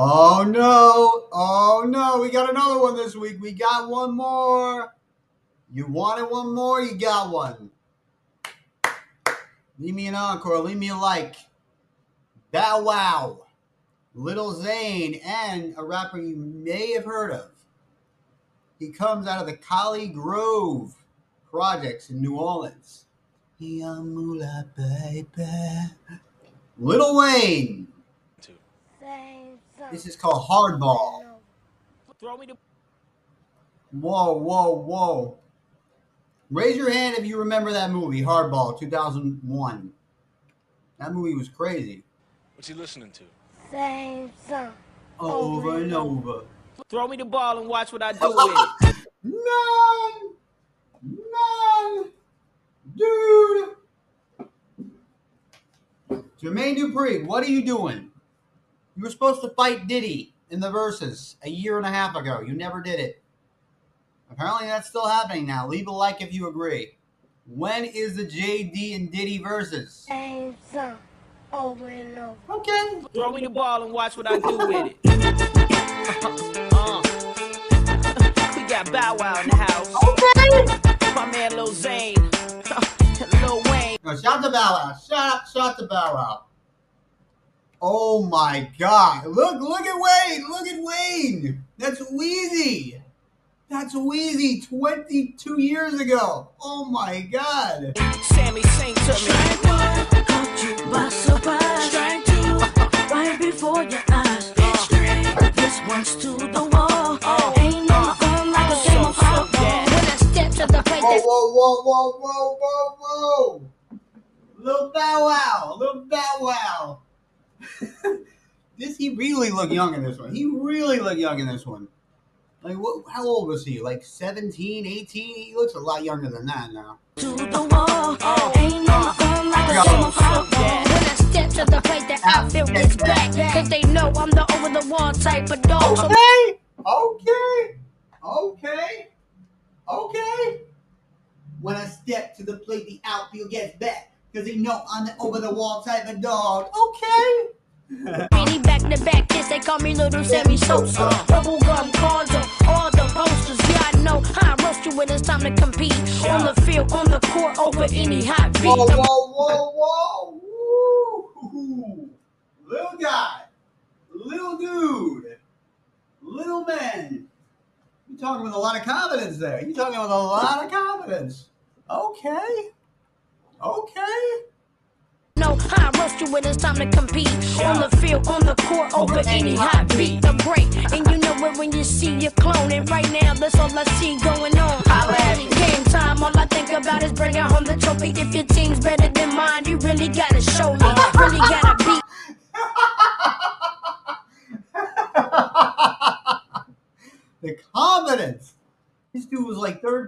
Oh no! Oh no! We got another one this week. We got one more. You wanted one more? You got one. Leave me an encore. Leave me a like. Bow Wow, Little Zane, and a rapper you may have heard of. He comes out of the Hollygrove projects in New Orleans. Young Moolah, baby. Little Wayne. This is called Hardball. Throw me the Whoa, whoa, whoa. Raise your hand if you remember that movie, Hardball, 2001. That movie was crazy. What's he listening to? Same song. Over and over. throw me the ball and watch what I do with it. None! None! Dude! Jermaine Dupri, what are you doing? You were supposed to fight Diddy in the verses a year and a half ago. You never did it. Apparently that's still happening now. Leave a like if you agree. When is the JD and Diddy verses? Same song. Over and over. Okay. Throw me the ball and watch what I do with it. Uh. we got Bow Wow in the house. Okay. My man Lil Zane. Lil Wayne. No, shout to Bow Wow. Shout out, shout to Bow Wow. Oh my God! Look, look at Wayne. Look at Wayne. That's Weezy. That's Weezy. Twenty-two years ago. Oh my God. Sammie sing to me. Caught you by surprise. Right before your eyes. This one's to the wall. Oh. Ain't no oh. fun like a game of football. When I step to the plate, Whoa, whoa, whoa, whoa, whoa, whoa, whoa. Little Bow Wow. Little Bow Wow. this he really looked young in this one. He really looked young in this one. Like, what, how old was he? Like 17, 18? He looks a lot younger than that now. To the wall. Oh. Ain't no like a football. when I step to the plate, the outfit ah. was back. Cause they know I'm the over the wall type of dog. Okay, okay, okay, okay. When I step to the plate, the outfield gets back. Because they know I'm the over the wall type of dog. Okay. Really back to back, this they call me Little Sammy Sosa. Bubblegum cards on all the posters. Yeah, I know how I roast you when it's time to compete. On the field, on the court, over any hot beat. Whoa, whoa, whoa, whoa. Woo. Little guy. Little dude. Little man. You're talking with a lot of confidence there. You're talking with a lot of confidence. Okay. Okay. No, how I roast you when it's time to compete. On the field, on the court, over any hot beat. The break, and you know it when you see your clone. And right now, that's all I see going on. Already game time, all I think about is bringing home the trophy. If your team's better than mine, you really gotta show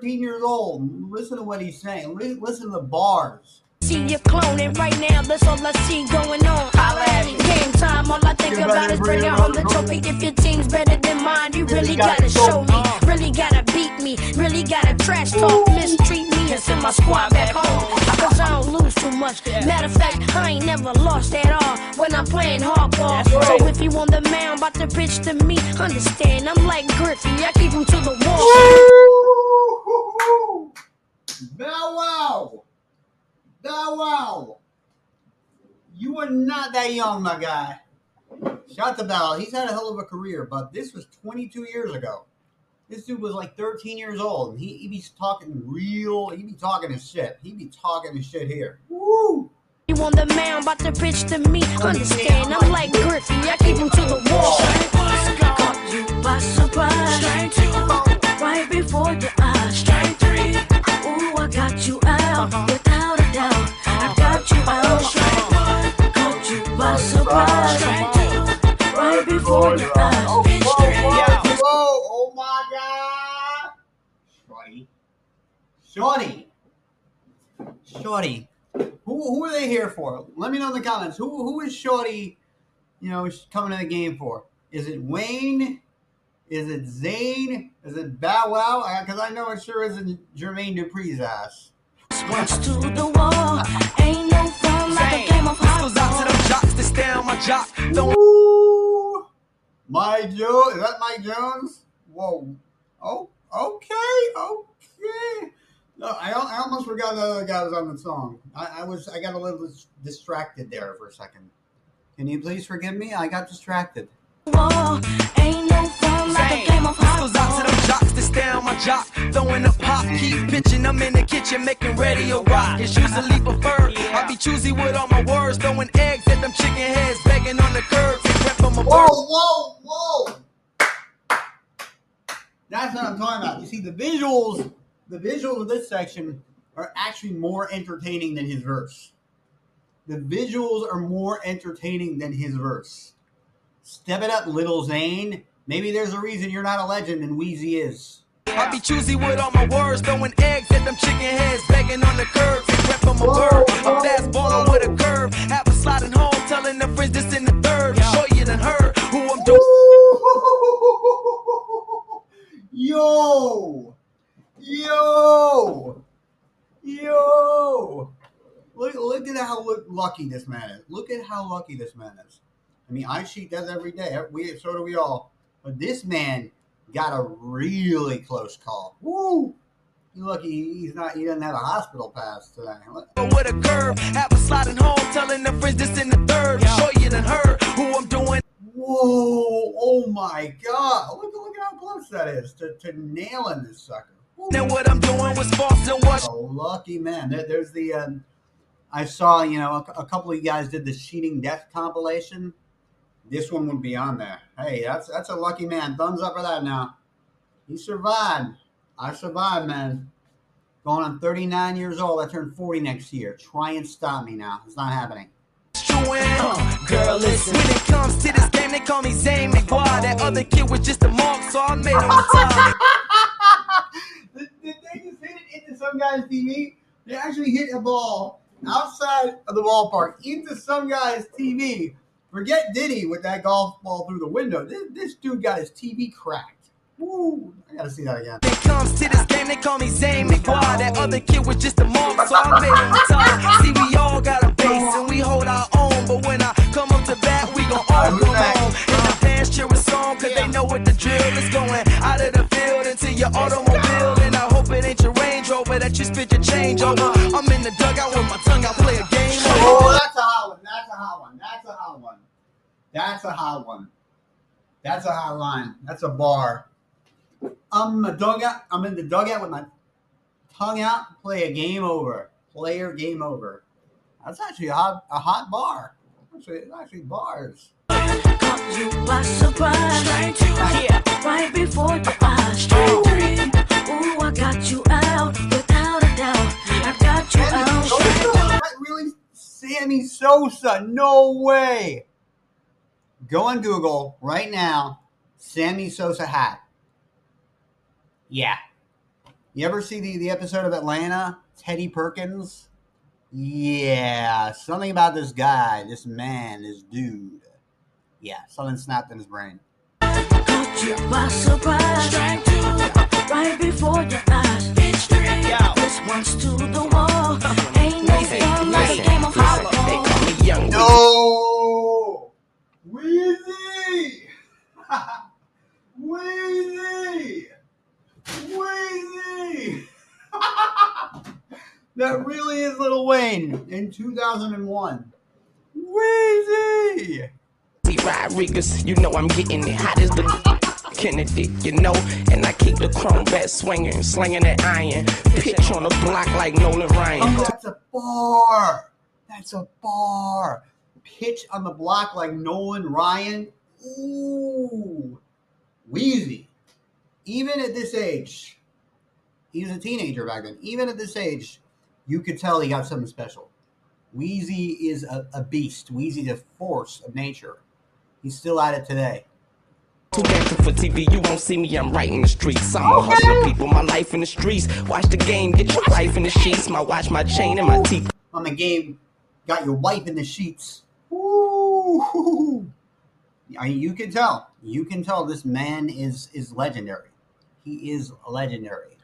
13 years old. Listen to what he's saying. Li- Listen to the bars. See you clone, and right now, that's all I see going on. Already game time, all I think about is bring bringing home the trophy. If your team's better than mine, you Really really gotta gotta show me. Really gotta beat me. Really gotta trash talk, mistreat me, and send my squad back home. Cause I don't lose too much. Matter of fact, I ain't never lost at all when I'm playing hardball. So if you on the mound, about to pitch to me, understand, I'm like Griffey, I keep him to the wall. Bow wow. Bow wow. You are not that young, my guy. Shout to Bow. He's had a hell of a career, but this was 22 years ago. This dude was like 13 years old, and he, he be talking real, he be talking his shit. He be talking his shit here. Woo! You on the mound, about to pitch to me, understand, I'm like Griffey, I keep him to the wall. Caught you by surprise. Right before your eyes. Ooh, Shorty. Shorty. Who, who are they here for? Let me know in the comments. Who who is Shorty, you know, coming to the game for? Is it Wayne? Is it Zane? Is it Bow Wow? Because I know it sure isn't Jermaine Dupri's ass. Once to the wall. Ain't no fun like a game of This out to them jocks that stay on my jock. Ooh. Mike Jones. Is that Mike Jones? Whoa. Oh, okay, okay. No, I, I almost forgot the other guy was on the song. I, I was I got a little distracted there for a second. Can you please forgive me? I got distracted. Whoa, ain't no fun like a game of this goes out to them jocks that stay on my jock. Throwing a pop, keep pitching. I'm in the kitchen making radio rock. It's usually preferred. I be choosy with all my words. Throwing eggs at them chicken heads, begging on the curb. Take rep from a Whoa, whoa, whoa! That's what I'm talking about. You see, the visuals, the visuals of this section are actually more entertaining than his verse. The visuals are more entertaining than his verse. Step it up, Little Zane. Maybe there's a reason you're not a legend and Weezy is. I be choosy with all my words. Throwing eggs at them chicken heads, begging on the curb. Rep a bird. I'm fast balling with a curve. Have a sliding home, telling the friends this in the how lucky this man is. I mean, I cheat does every day. We so do we all. But this man got a really close call. Woo! You lucky he's not. He doesn't have a hospital pass today. With a curve. Have a sliding home, telling the friends this in the third. Sure you done heard who I'm doing. Whoa! Oh my God! Look, look at how close that is to, to nailing this sucker. Woo. And what I'm doing was false and what a lucky man. There, there's the um, I saw you know a, a couple of you guys did the cheating death compilation. This one would be on there. Hey, that's that's a lucky man. Thumbs up for that. Now he survived. I survived, man. Going on 39 years old. I turn 40 next year. Try and stop me now. It's not happening. Girl, listen. When it comes to this game, they call me Zane McGwire. That other kid was just a mark, so I made him did, did they just hit it into some guy's TV? They actually hit a ball outside of the ballpark into some guy's TV. Forget Diddy with that golf ball through the window. This, this dude got his TV cracked. Woo! I gotta see that again. It comes to this game, they call me Zane McGwire. That other kid was just a mark, so I made him target. See, we all got a base and we hold our own, but when I come up to bat, we gon' all come home. And the fans cheer a song, cause they know what the drill is going out of the field into your automobile. And I hope it ain't your Rover that you spit your change over. I'm in the dugout with my tongue, I play a game Oh, that's a hot one. That's a hot one. That's a hot one. That's a hot one. That's a hot line. That's a bar. I'm a dugout. I'm in the dugout with my tongue out. Play a game over. Player game over. That's actually a hot, a hot bar. Actually, it's actually bars. Caught you by surprise. Yeah. Right before your eyes. Straight three. Ooh, I got you out. Without a doubt. I got you out. Really? Sammy Sosa? No way. Go on Google right now. Sammy Sosa hat. Yeah. You ever see the, the episode of Atlanta? Teddy Perkins? Yeah. Something about this guy, this man, this dude. Yeah. Something snapped in his brain. Caught you by surprise. Right before your eyes. This one's to the wall. Ain't no fun like a game of hardball. No! Weezy! Weezy! Weezy! that really is Little Wayne in 2001. Weezy! Rodriguez, you know I'm getting it hot as the Kennedy, you know, and I keep the chrome bat swinging, slinging that iron, pitch on the block like Nolan Ryan. Oh, that's a bar! That's a bar! Pitch on the block like Nolan Ryan. Ooh! Weezy. Even at this age, he was a teenager back then. Even at this age, you could tell he got something special. Weezy is a, a beast. Weezy's a force of nature. He's still at it today. Too dancing for TV, you won't see me, I'm right in the streets. I'm a hustler, people, my life in the streets. Watch the game, get your wife in the sheets. My watch, my chain, and my teeth. On the game, got your wife in the sheets. Ooh. I you can tell. You can tell this man is is legendary. He is legendary.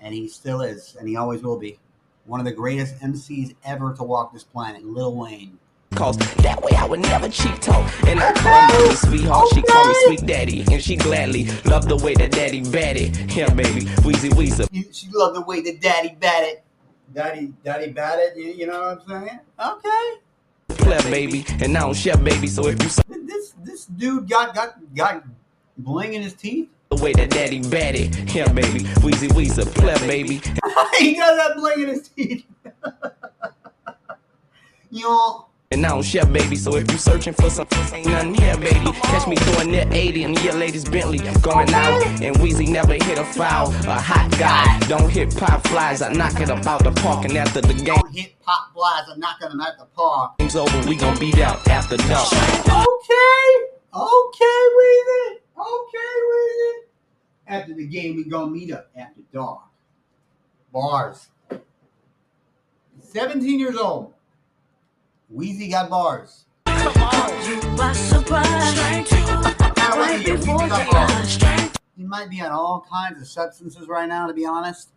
And he still is, and he always will be. One of the greatest MCs ever to walk this planet, Lil Wayne. Cause that way I would never cheat talk. And I call her mommy sweetheart, she call me sweet daddy. And she gladly loved the way that daddy batted. Yeah, baby, Weezy Weezer. She loved the way that daddy batted. Daddy, daddy batted. You, you know what I'm saying? Okay. Play, baby. And I don't share, baby. So if you saw This this dude got got got bling in his teeth. the way that daddy batted, yeah, baby, Weezy Weezer, play, baby. he does have bling in his teeth. you know, And I don't share, baby. So if you searching for something, ain't nothing here, baby. Catch me doing that 80 in your ladies Bentley. Going out, and Weezy never hit a foul. A hot guy, don't hit pop flies. I knock it up out the park, and after the game, don't hit pop flies and knock them at the park. game's over, we gon' beat out after dark. Okay, okay, Weezy. Okay, Weezy. After the game, we gonna meet up after dark. Bars. 17 years old. Weezy got bars. He might be on all kinds of substances right now, to be honest.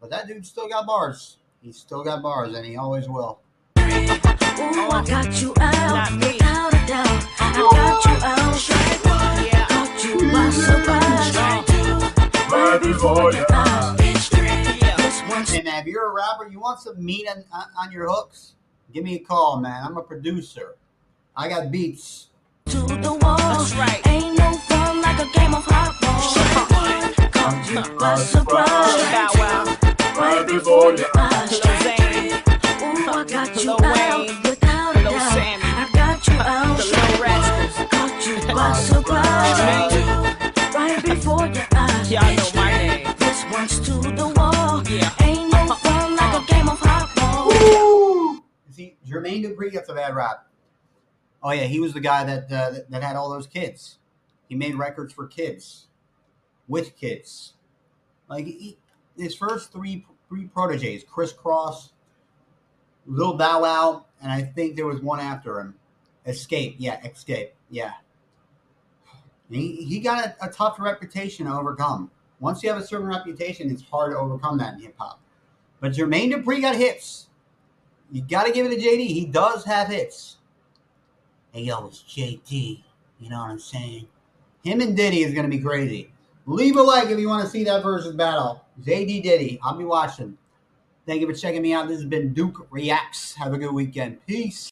But that dude still got bars. He's still got bars, and he always will. Ooh, I got you out without a doubt. I got you out. Caught you by surprise. Right before your eyes. One's if you're a rapper, you want some meat on, on your hooks? Give me a call, man. I'm a producer. I got beats. to the wall. That's right. Ain't no fun like a game of hot ball. Caught you by surprise. Right before your eyes. Ooh, I got you out without a Lil doubt. Sammy, I got you out. the Lil Rascals. Caught you by surprise. Jermaine Dupri gets a bad rap. Oh yeah, he was the guy that uh, that, had all those kids. He made records for kids, with kids. Like he, his first three three proteges, Kris Kross, Lil Bow Wow, and I think there was one after him. Xscape, yeah, Xscape, yeah. He, he got a, a tough reputation to overcome. Once you have a certain reputation, it's hard to overcome that in hip hop. But Jermaine Dupri got hits. You got to give it to JD. He does have hits. Hey, yo, it's JD. You know what I'm saying? Him and Diddy is going to be crazy. Leave a like if you want to see that versus battle. JD Diddy. I'll be watching. Thank you for checking me out. This has been Duke Reacts. Have a good weekend. Peace.